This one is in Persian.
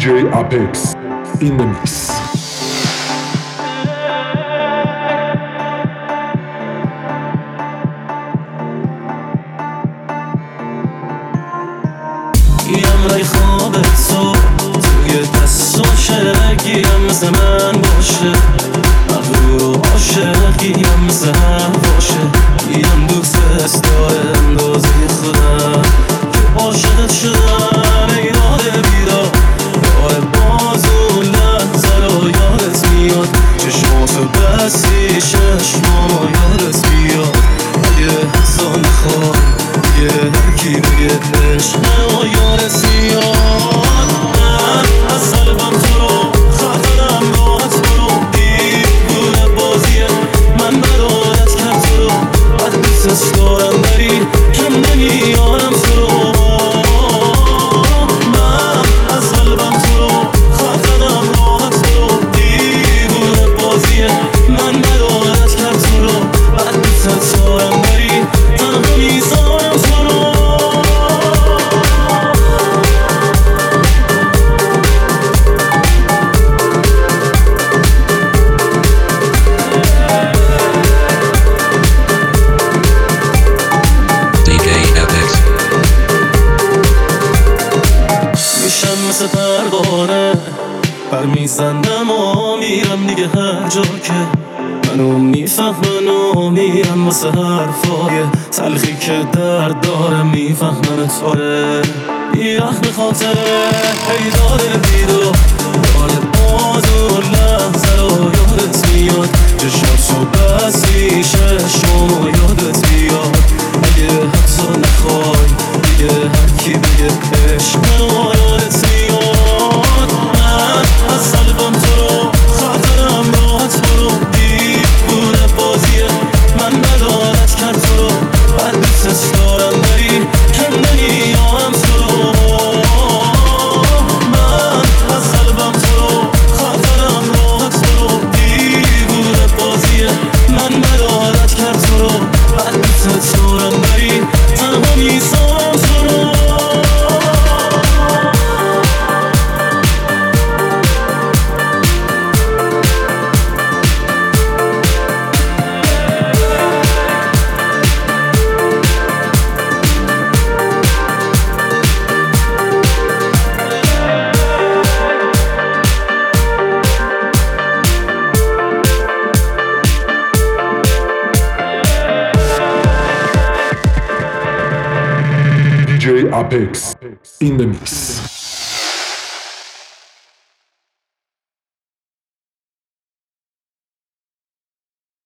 DJ Apex in the mix. یمرای خوابت صبح توی دست عاشقیم زمان باشه مغرور و عاشقیم زمان برمیزندم و میرم دیگه هر جا که. منو می‌فهمن و میرم واسه حرفای تلخی که درد داره می‌فهمن تاره. ای به خاطر ای داره بیدو داره باز و لحظه رو یادت میاد. چشمشو بسی ششمو یادت بیاد اگه حتی نخوای دیگه هرکی بگه DJ Apex in the mix.